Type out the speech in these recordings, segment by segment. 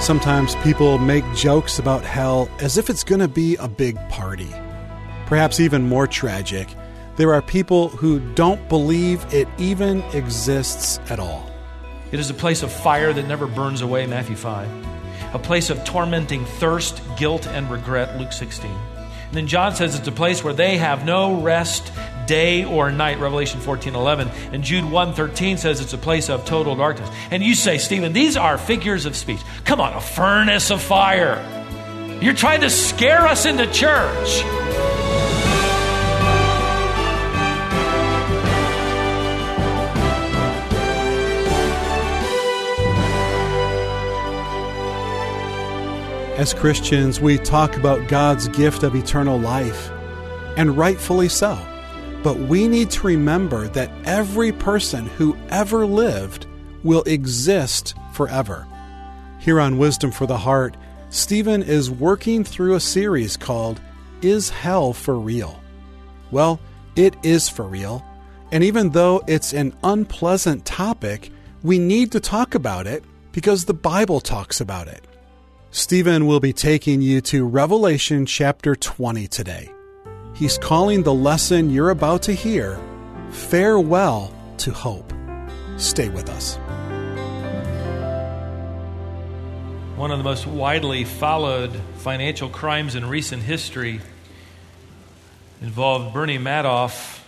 Sometimes people make jokes about hell as if it's going to be a big party. Perhaps even more tragic, there are people who don't believe it even exists at all. It is a place of fire that never burns away, Matthew 5. A place of tormenting thirst, guilt, and regret, Luke 16. And then John says it's a place where they have no rest day or night, Revelation 14 11. And Jude 1 13 says it's a place of total darkness. And you say, Stephen, these are figures of speech. Come on, a furnace of fire. You're trying to scare us into church. As Christians, we talk about God's gift of eternal life, and rightfully so. But we need to remember that every person who ever lived will exist forever. Here on Wisdom for the Heart, Stephen is working through a series called Is Hell for Real? Well, it is for real. And even though it's an unpleasant topic, we need to talk about it because the Bible talks about it. Stephen will be taking you to Revelation chapter 20 today. He's calling the lesson you're about to hear Farewell to Hope. Stay with us. One of the most widely followed financial crimes in recent history involved Bernie Madoff,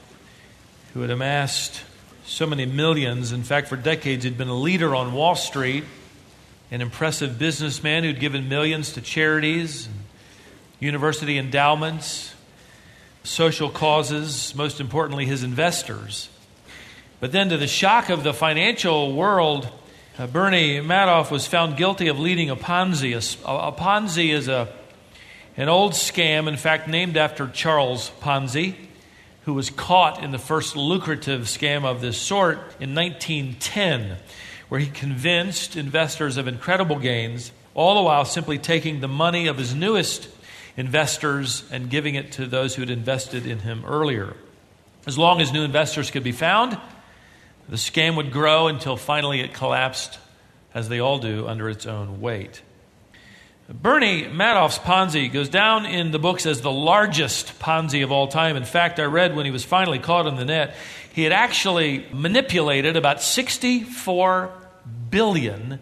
who had amassed so many millions. In fact, for decades, he'd been a leader on Wall Street, an impressive businessman who'd given millions to charities, university endowments, social causes, most importantly, his investors. But then, to the shock of the financial world, uh, Bernie Madoff was found guilty of leading a Ponzi. A, a, Ponzi is a, an old scam, in fact, named after Charles Ponzi, who was caught in the first lucrative scam of this sort in 1910, where he convinced investors of incredible gains, all the while simply taking the money of his newest investors and giving it to those who had invested in him earlier. As long as new investors could be found, the scam would grow until finally it collapsed, as they all do, under its own weight. Bernie Madoff's Ponzi goes down in the books as the largest Ponzi of all time. In fact, I read when he was finally caught in the net, he had actually manipulated about $64 billion.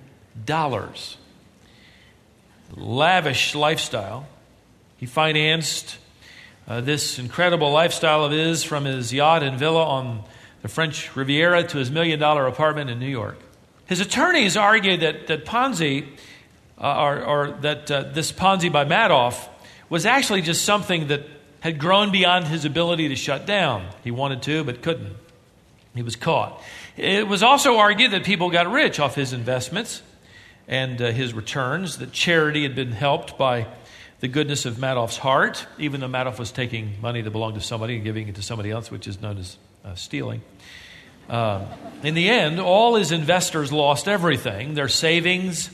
Lavish lifestyle. He financed uh, this incredible lifestyle of his from his yacht and villa on the French Riviera to his million dollar apartment in New York. His attorneys argued that, that Ponzi, uh, or, or, that uh, this Ponzi by Madoff, was actually just something that had grown beyond his ability to shut down. He wanted to, but couldn't. He was caught. It was also argued that people got rich off his investments and uh, his returns, that charity had been helped by the goodness of Madoff's heart, even though Madoff was taking money that belonged to somebody and giving it to somebody else, which is known as uh, stealing. Uh, in the end, all his investors lost everything their savings,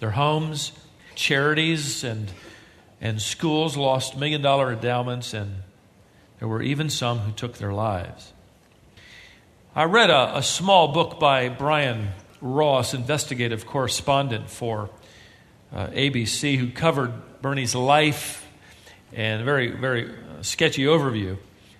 their homes, charities, and, and schools lost million dollar endowments, and there were even some who took their lives. I read a, a small book by Brian Ross, investigative correspondent for uh, ABC, who covered Bernie's life and a very, very uh, sketchy overview.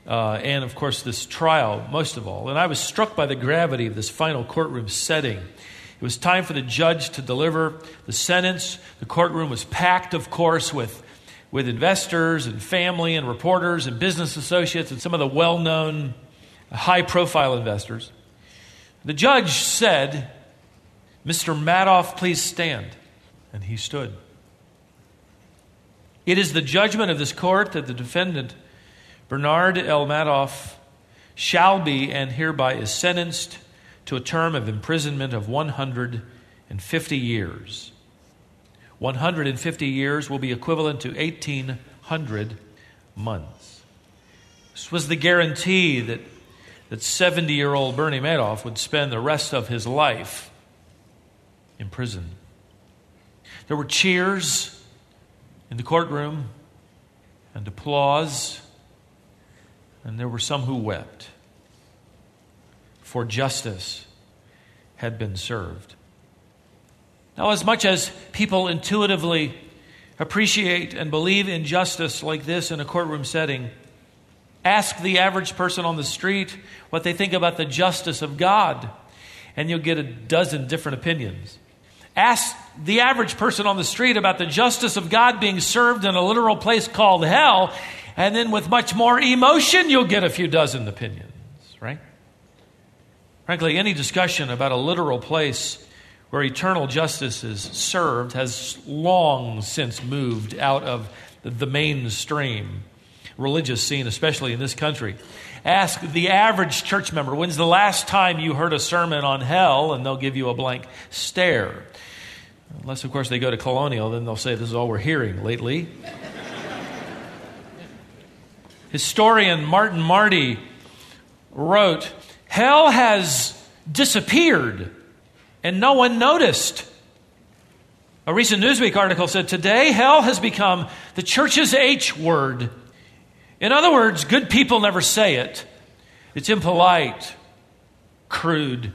Uh, and of course, this trial, most of all. And I was struck by the gravity of this final courtroom setting. It was time for the judge to deliver the sentence. The courtroom was packed, of course, with, with investors and family and reporters and business associates and some of the well known, high profile investors. The judge said, Mr. Madoff, please stand. And he stood. It is the judgment of this court that the defendant, Bernard L. Madoff, shall be and hereby is sentenced to a term of imprisonment of 150 years. 150 years will be equivalent to 1,800 months. This was the guarantee that, that 70 year old Bernie Madoff would spend the rest of his life in prison. There were cheers in the courtroom and applause, and there were some who wept. for justice had been served. Now, as much as people intuitively appreciate and believe in justice like this in a courtroom setting, ask the average person on the street what they think about the justice of God, and you'll get a dozen different opinions. Ask the average person on the street about the justice of God being served in a literal place called hell, and then with much more emotion, you'll get a few dozen opinions, right? Frankly, any discussion about a literal place where eternal justice is served has long since moved out of the mainstream religious scene, especially in this country. Ask the average church member, when's the last time you heard a sermon on hell? And they'll give you a blank stare. Unless, of course, they go to Colonial, then they'll say, This is all we're hearing lately. Historian Martin Marty wrote, Hell has disappeared and no one noticed. A recent Newsweek article said today hell has become the church's H word. In other words, good people never say it. It's impolite, crude.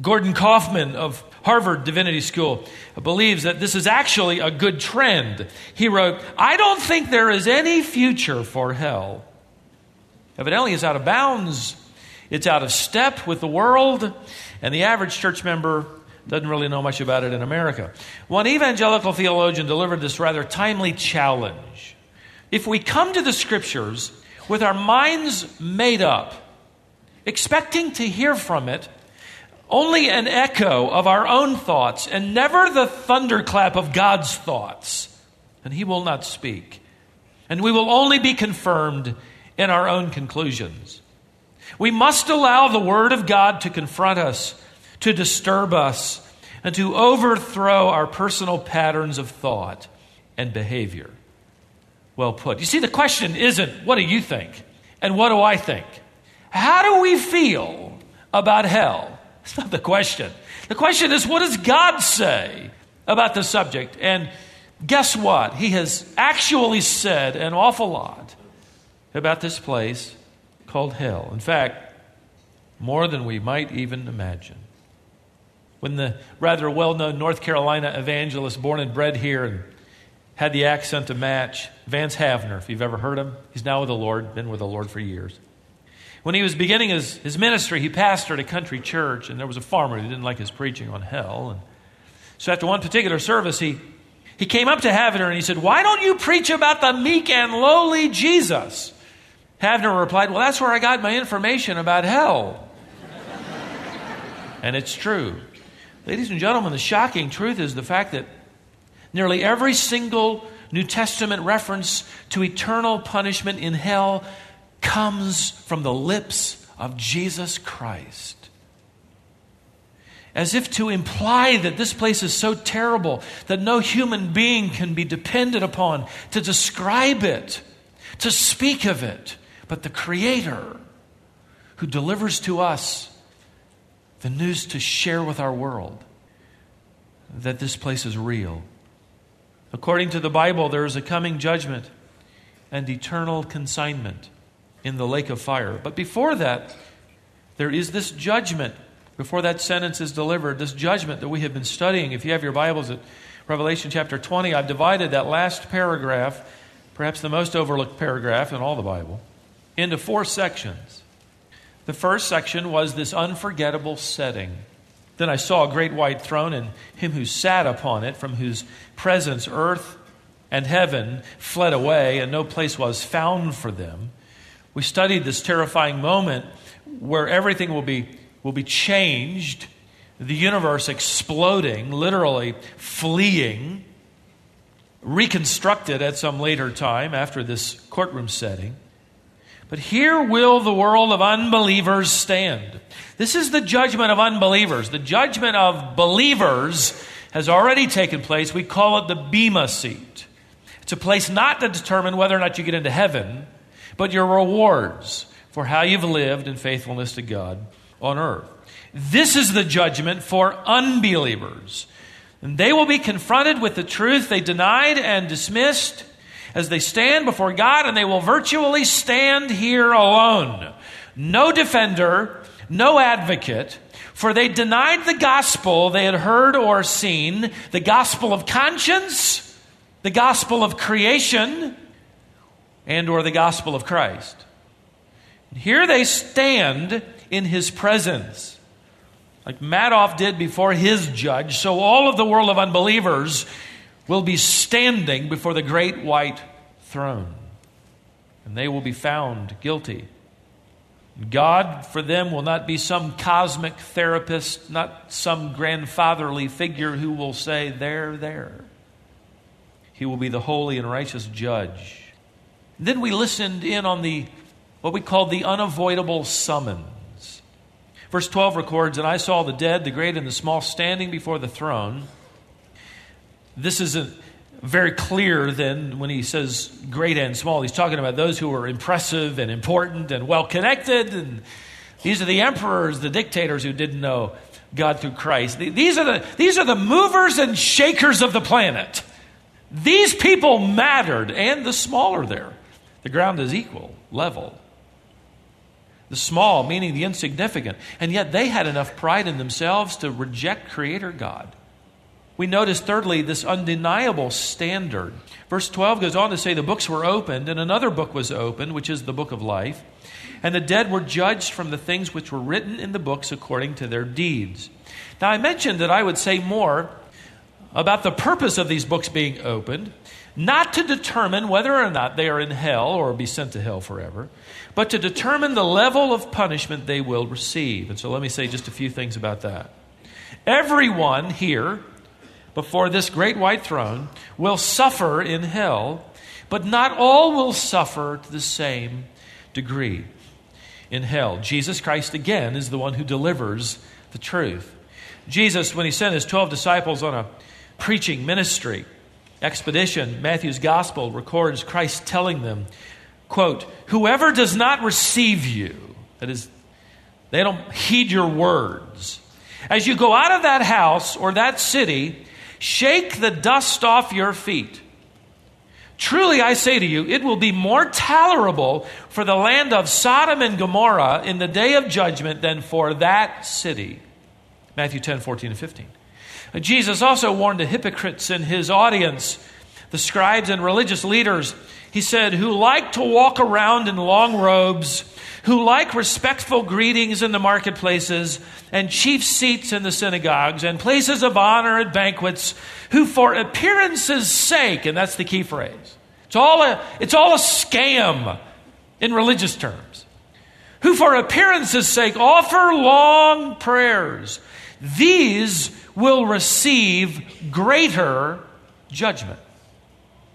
Gordon Kaufman of Harvard Divinity School believes that this is actually a good trend. He wrote, I don't think there is any future for hell. Evidently, it's out of bounds, it's out of step with the world, and the average church member doesn't really know much about it in America. One evangelical theologian delivered this rather timely challenge. If we come to the scriptures with our minds made up, expecting to hear from it only an echo of our own thoughts and never the thunderclap of God's thoughts, and He will not speak. And we will only be confirmed in our own conclusions. We must allow the Word of God to confront us, to disturb us, and to overthrow our personal patterns of thought and behavior. Well put. You see, the question isn't, what do you think? And what do I think? How do we feel about hell? That's not the question. The question is, what does God say about the subject? And guess what? He has actually said an awful lot about this place called hell. In fact, more than we might even imagine. When the rather well known North Carolina evangelist, born and bred here and had the accent to match, Vance Havner, if you've ever heard him, he's now with the Lord, been with the Lord for years. When he was beginning his, his ministry, he pastored a country church, and there was a farmer who didn't like his preaching on hell. And so after one particular service, he, he came up to Havner and he said, Why don't you preach about the meek and lowly Jesus? Havner replied, Well, that's where I got my information about hell. and it's true. Ladies and gentlemen, the shocking truth is the fact that nearly every single New Testament reference to eternal punishment in hell comes from the lips of Jesus Christ. As if to imply that this place is so terrible that no human being can be depended upon to describe it, to speak of it but the Creator who delivers to us the news to share with our world that this place is real. According to the Bible, there is a coming judgment and eternal consignment in the lake of fire. But before that, there is this judgment. Before that sentence is delivered, this judgment that we have been studying. If you have your Bibles at Revelation chapter 20, I've divided that last paragraph, perhaps the most overlooked paragraph in all the Bible, into four sections. The first section was this unforgettable setting. Then I saw a great white throne and him who sat upon it, from whose presence earth and heaven fled away, and no place was found for them. We studied this terrifying moment where everything will be, will be changed, the universe exploding, literally fleeing, reconstructed at some later time after this courtroom setting. But here will the world of unbelievers stand. This is the judgment of unbelievers. The judgment of believers has already taken place. We call it the Bema seat. It's a place not to determine whether or not you get into heaven, but your rewards for how you've lived in faithfulness to God on earth. This is the judgment for unbelievers. And they will be confronted with the truth they denied and dismissed as they stand before God, and they will virtually stand here alone. no defender, no advocate, for they denied the gospel they had heard or seen, the gospel of conscience, the gospel of creation, and or the gospel of Christ. Here they stand in his presence. Like Madoff did before his judge, so all of the world of unbelievers will be standing before the great white throne. And they will be found guilty. God for them will not be some cosmic therapist, not some grandfatherly figure who will say, There, there. He will be the holy and righteous judge. Then we listened in on the what we call the unavoidable summons. Verse 12 records, And I saw the dead, the great and the small, standing before the throne. This is a, very clear then when he says great and small. He's talking about those who are impressive and important and well connected. And these are the emperors, the dictators who didn't know God through Christ. These are the, these are the movers and shakers of the planet. These people mattered, and the small are there. The ground is equal, level. The small, meaning the insignificant. And yet they had enough pride in themselves to reject Creator God. We notice, thirdly, this undeniable standard. Verse 12 goes on to say the books were opened, and another book was opened, which is the book of life. And the dead were judged from the things which were written in the books according to their deeds. Now, I mentioned that I would say more about the purpose of these books being opened, not to determine whether or not they are in hell or be sent to hell forever, but to determine the level of punishment they will receive. And so let me say just a few things about that. Everyone here before this great white throne will suffer in hell, but not all will suffer to the same degree in hell. Jesus Christ, again, is the one who delivers the truth. Jesus, when he sent his 12 disciples on a preaching ministry expedition, Matthew's gospel records Christ telling them, quote, Whoever does not receive you, that is, they don't heed your words, as you go out of that house or that city, shake the dust off your feet. Truly, I say to you, it will be more tolerable for the land of Sodom and Gomorrah in the day of judgment than for that city. Matthew 10, 14, and 15. Jesus also warned the hypocrites in his audience, the scribes and religious leaders, he said, who like to walk around in long robes, who like respectful greetings in the marketplaces, and chief seats in the synagogues, and places of honor at banquets, who for appearance's sake, and that's the key phrase, it's all a, it's all a scam in religious terms, who for appearance's sake offer long prayers, these will receive greater judgment.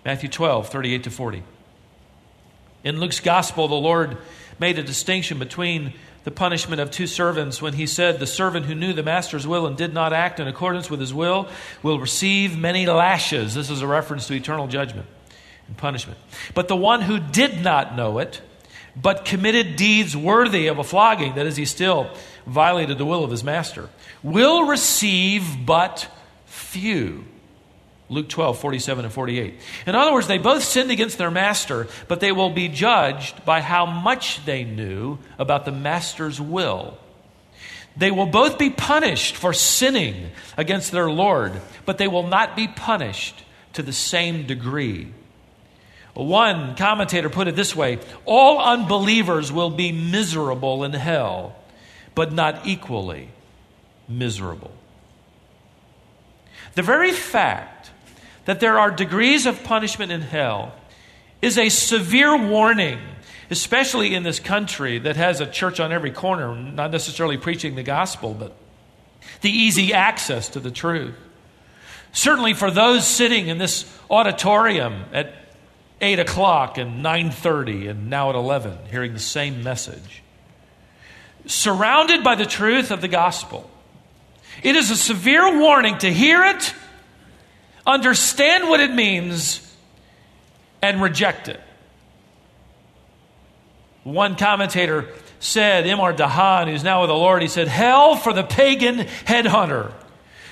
Matthew 12, 38 to 40. In Luke's gospel, the Lord made a distinction between the punishment of two servants when he said, The servant who knew the master's will and did not act in accordance with his will will receive many lashes. This is a reference to eternal judgment and punishment. But the one who did not know it, but committed deeds worthy of a flogging, that is, he still violated the will of his master, will receive but few. Luke 12, 47 and 48. In other words, they both sinned against their master, but they will be judged by how much they knew about the master's will. They will both be punished for sinning against their Lord, but they will not be punished to the same degree. One commentator put it this way all unbelievers will be miserable in hell, but not equally miserable. The very fact that there are degrees of punishment in hell is a severe warning, especially in this country that has a church on every corner, not necessarily preaching the gospel, but the easy access to the truth. Certainly for those sitting in this auditorium at 8 o'clock and 9.30 and now at 11 hearing the same message surrounded by the truth of the gospel it is a severe warning to hear it understand what it means, and reject it. One commentator said, M.R. DeHaan, who's now with the Lord, he said, Hell for the pagan headhunter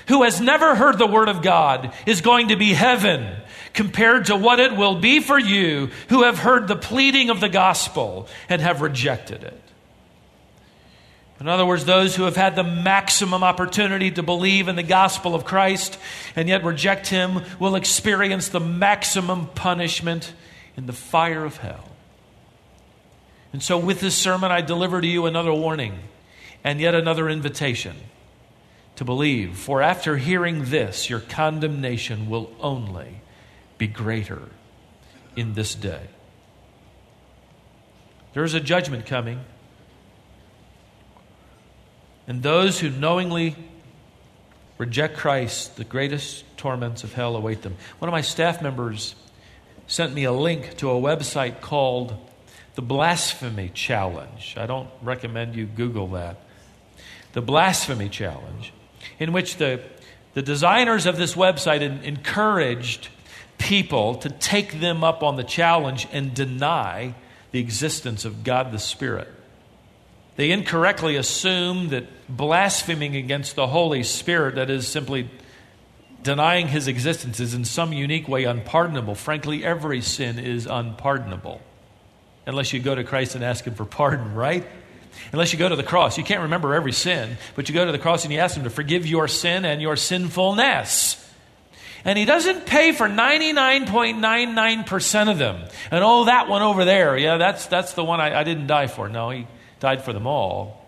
who has never heard the word of God is going to be heaven compared to what it will be for you who have heard the pleading of the gospel and have rejected it. In other words, those who have had the maximum opportunity to believe in the gospel of Christ and yet reject Him will experience the maximum punishment in the fire of hell. And so, with this sermon, I deliver to you another warning and yet another invitation to believe. For after hearing this, your condemnation will only be greater in this day. There is a judgment coming. And those who knowingly reject Christ, the greatest torments of hell await them. One of my staff members sent me a link to a website called the Blasphemy Challenge. I don't recommend you Google that. The Blasphemy Challenge, in which the, the designers of this website encouraged people to take them up on the challenge and deny the existence of God the Spirit. They incorrectly assume that blaspheming against the Holy Spirit, that is simply denying his existence, is in some unique way unpardonable. Frankly, every sin is unpardonable unless you go to Christ and ask him for pardon, right? Unless you go to the cross. You can't remember every sin, but you go to the cross and you ask him to forgive your sin and your sinfulness. And he doesn't pay for 99.99% of them. And oh, that one over there, yeah, that's, that's the one I, I didn't die for. No, he died for them all.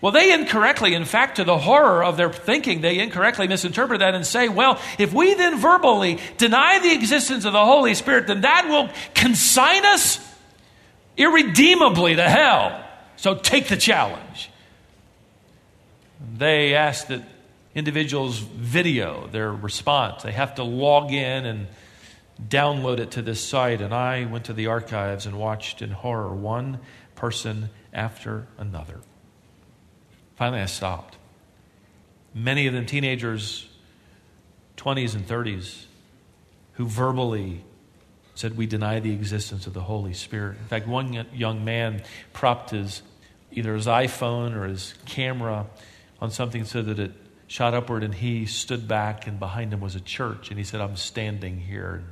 Well, they incorrectly, in fact, to the horror of their thinking, they incorrectly misinterpret that and say, well, if we then verbally deny the existence of the Holy Spirit, then that will consign us irredeemably to hell. So take the challenge. They ask that individuals video their response. They have to log in and download it to this site. And I went to the archives and watched in horror one person after another. Finally, I stopped. Many of them teenagers, 20s and 30s, who verbally said, We deny the existence of the Holy Spirit. In fact, one young man propped his either his iPhone or his camera on something so that it shot upward, and he stood back, and behind him was a church. And he said, I'm standing here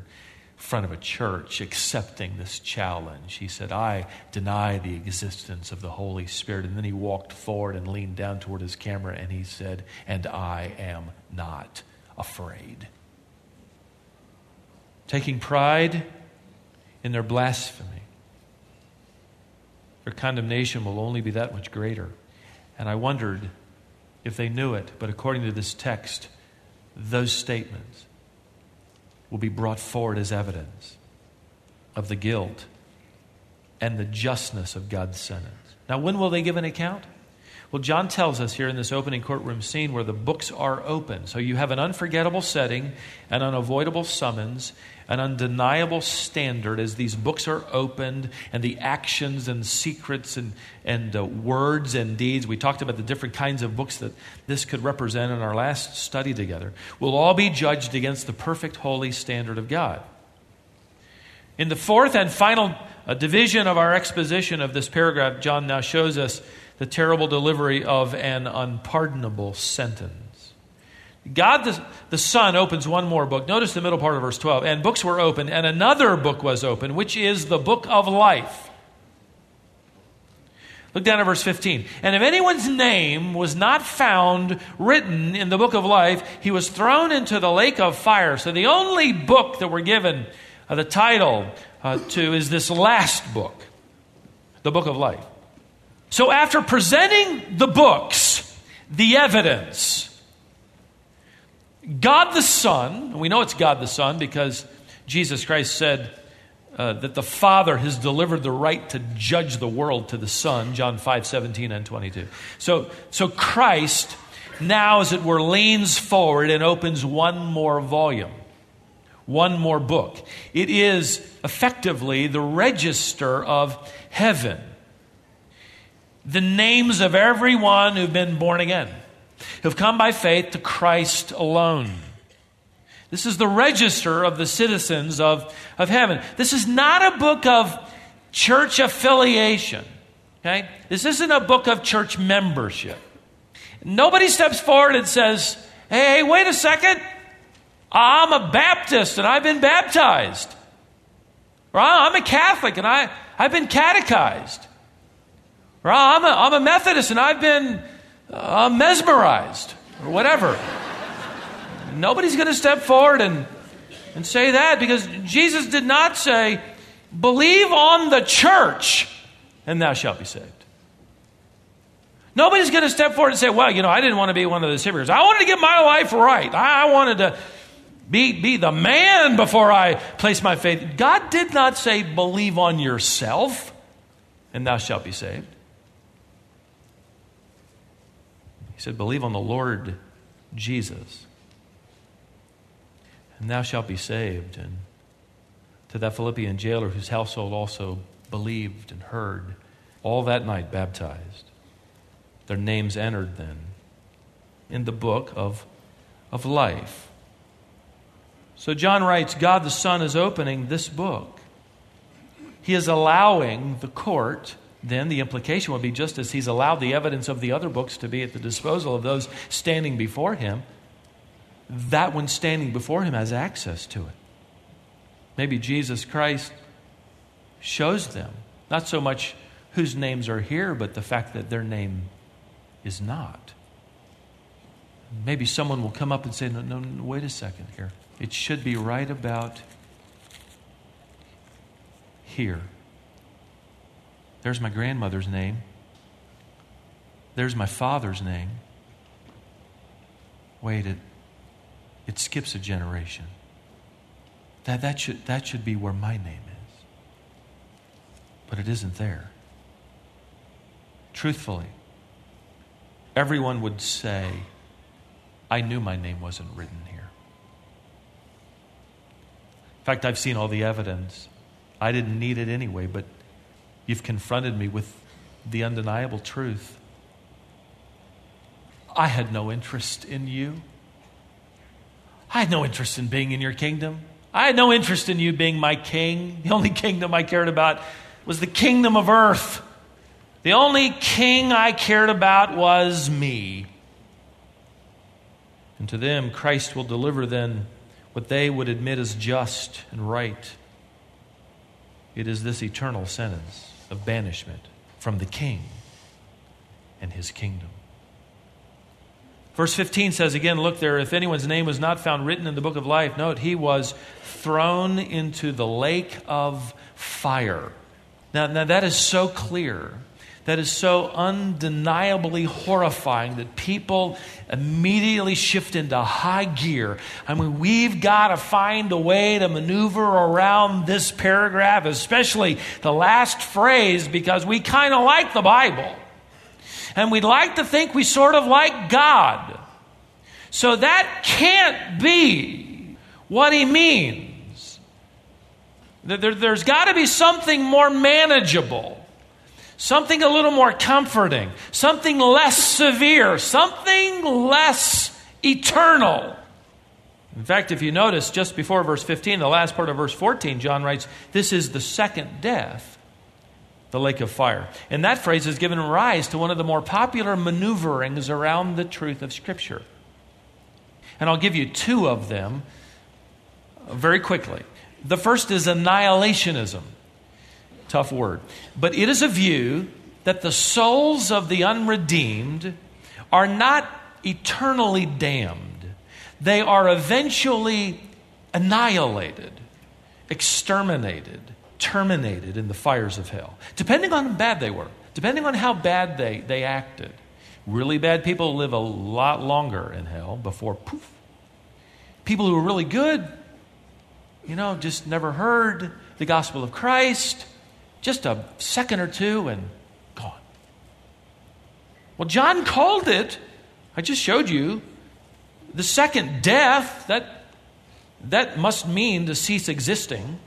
front of a church accepting this challenge. He said, I deny the existence of the Holy Spirit. And then he walked forward and leaned down toward his camera and he said, And I am not afraid. Taking pride in their blasphemy, their condemnation will only be that much greater. And I wondered if they knew it, but according to this text, those statements will be brought forward as evidence of the guilt and the justness of God's sentence. Now, when will they give an account? Well, John tells us here in this opening courtroom scene where the books are open. So you have an unforgettable setting, an unavoidable summons, an undeniable standard as these books are opened and the actions and secrets and, and uh, words and deeds. We talked about the different kinds of books that this could represent in our last study together, will all be judged against the perfect holy standard of God. In the fourth and final uh, division of our exposition of this paragraph, John now shows us the terrible delivery of an unpardonable sentence. God the, the Son opens one more book. Notice the middle part of verse 12. And books were opened, and another book was opened, which is the book of life. Look down at verse 15. And if anyone's name was not found written in the book of life, he was thrown into the lake of fire. So the only book that we're given uh, the title uh, to is this last book, the book of life. So after presenting the books, the evidence, God the Son, we know it's God the Son because Jesus Christ said uh, that the Father has delivered the right to judge the world to the Son, John 5 17 and 22. So, so Christ now, as it were, leans forward and opens one more volume, one more book. It is effectively the register of heaven, the names of everyone who've been born again who've come by faith to Christ alone. This is the register of the citizens of, of heaven. This is not a book of church affiliation. Okay? This isn't a book of church membership. Nobody steps forward and says, hey, wait a second. I'm a Baptist and I've been baptized. Or I'm a Catholic and I, I've been catechized. Or I'm a, I'm a Methodist and I've been uh, mesmerized or whatever. Nobody's going to step forward and, and say that because Jesus did not say, believe on the church and thou shalt be saved. Nobody's going to step forward and say, well, you know, I didn't want to be one of the hypocrites. I wanted to get my life right. I wanted to be, be the man before I place my faith. God did not say, believe on yourself and thou shalt be saved. He said, believe on the Lord Jesus and thou shalt be saved. And to that Philippian jailer whose household also believed and heard, all that night baptized. Their names entered then in the book of, of life. So John writes God the Son is opening this book. He is allowing the court, then the implication would be just as he's allowed the evidence of the other books to be at the disposal of those standing before him, that one standing before him has access to it. Maybe Jesus Christ shows them, not so much whose names are here, but the fact that their name is not. Maybe someone will come up and say, no, no, no, wait a second here. It should be right about here. There's my grandmother's name. There's my father's name. Wait, it, it skips a generation. That, that, should, that should be where my name is. But it isn't there. Truthfully, everyone would say, I knew my name wasn't written here. In fact, I've seen all the evidence. I didn't need it anyway, but you've confronted me with the undeniable truth. I had no interest in you. I had no interest in being in your kingdom. I had no interest in you being my king. The only kingdom I cared about was the kingdom of earth. The only king I cared about was me. And to them, Christ will deliver then what they would admit as just and right. It is this eternal sentence of banishment from the king and his kingdom. Verse 15 says again, look there, if anyone's name was not found written in the book of life, note, he was thrown into the lake of fire. Now, now that is so clear that is so undeniably horrifying that people immediately shift into high gear. I mean, we've got to find a way to maneuver around this paragraph, especially the last phrase, because we kind of like the Bible. And we'd like to think we sort of like God. So that can't be what he means. There, has got to be something more manageable something a little more comforting, something less severe, something less eternal. In fact, if you notice, just before verse 15, the last part of verse 14, John writes, This is the second death, the lake of fire. And that phrase has given rise to one of the more popular maneuverings around the truth of Scripture. And I'll give you two of them very quickly. The first is annihilationism. Tough word. But it is a view that the souls of the unredeemed are not eternally damned, they are eventually annihilated, exterminated, terminated in the fires of hell, depending on how bad they were, depending on how bad they, they acted. Really bad people live a lot longer in hell before poof. People who are really good, you know, just never heard the gospel of Christ, just a second or two and gone. Well, John called it, I just showed you, the second death. That, that must mean to cease existing.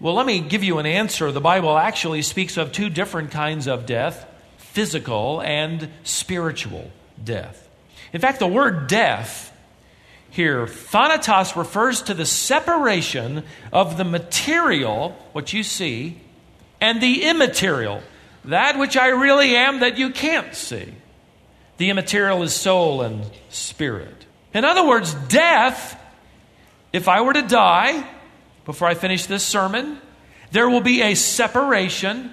Well, let me give you an answer. The Bible actually speaks of two different kinds of death physical and spiritual death. In fact, the word death here, thanatos refers to the separation of the material, what you see, and the immaterial, that which I really am that you can't see. The immaterial is soul and spirit. In other words, death, if I were to die before I finish this sermon, there will be a separation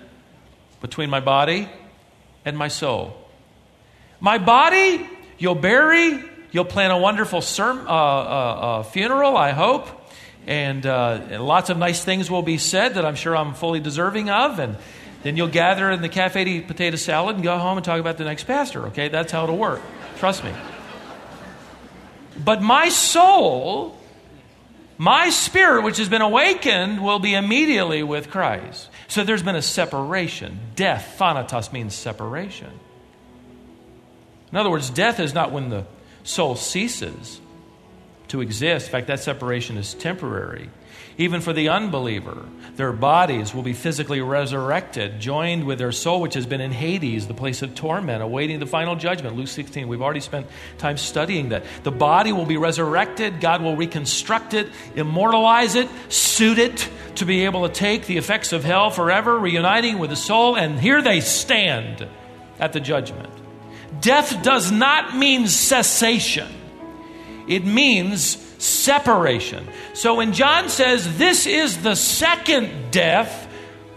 between my body and my soul. My body, you'll bury, you'll plan a wonderful uh, uh, uh, funeral, I hope, and, uh, and lots of nice things will be said that I'm sure I'm fully deserving of, and then you'll gather in the cafe to eat potato salad and go home and talk about the next pastor, okay? That's how it'll work. Trust me. But my soul, my spirit, which has been awakened, will be immediately with Christ. So there's been a separation. Death, thanatos, means separation. In other words, death is not when the soul ceases to exist. In fact, that separation is temporary. Even for the unbeliever, their bodies will be physically resurrected, joined with their soul, which has been in Hades, the place of torment, awaiting the final judgment. Luke 16. We've already spent time studying that. The body will be resurrected, God will reconstruct it, immortalize it, suit it to be able to take the effects of hell forever, reuniting with the soul, and here they stand at the judgment. Death does not mean cessation. It means separation. So when John says this is the second death,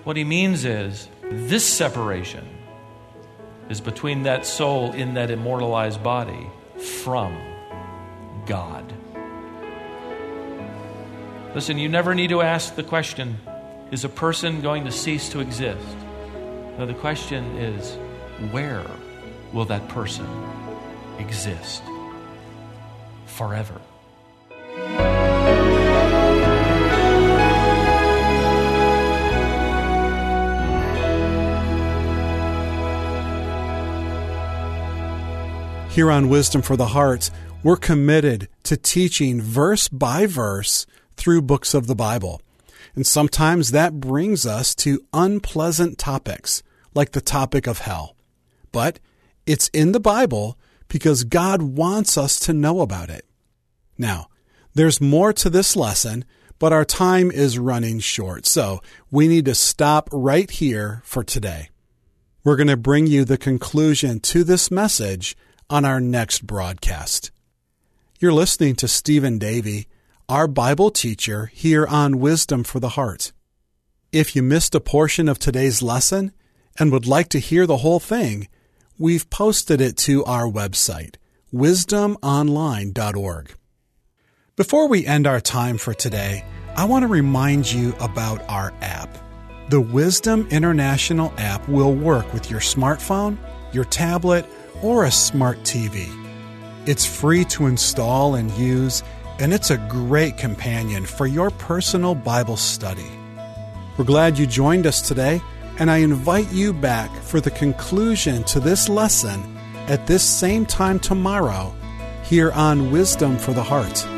what he means is this separation is between that soul in that immortalized body from God. Listen, you never need to ask the question is a person going to cease to exist? No, the question is where will that person exist forever? Here on Wisdom for the Heart, we're committed to teaching verse by verse through books of the Bible. And sometimes that brings us to unpleasant topics, like the topic of hell. But it's in the Bible because God wants us to know about it. Now, there's more to this lesson, but our time is running short, so we need to stop right here for today. We're going to bring you the conclusion to this message on our next broadcast. You're listening to Stephen Davey, our Bible teacher here on Wisdom for the Heart. If you missed a portion of today's lesson and would like to hear the whole thing, we've posted it to our website, wisdomonline.org. Before we end our time for today, I want to remind you about our app. The Wisdom International app will work with your smartphone, your tablet, or a smart TV. It's free to install and use, and it's a great companion for your personal Bible study. We're glad you joined us today, and I invite you back for the conclusion to this lesson at this same time tomorrow here on Wisdom for the Heart.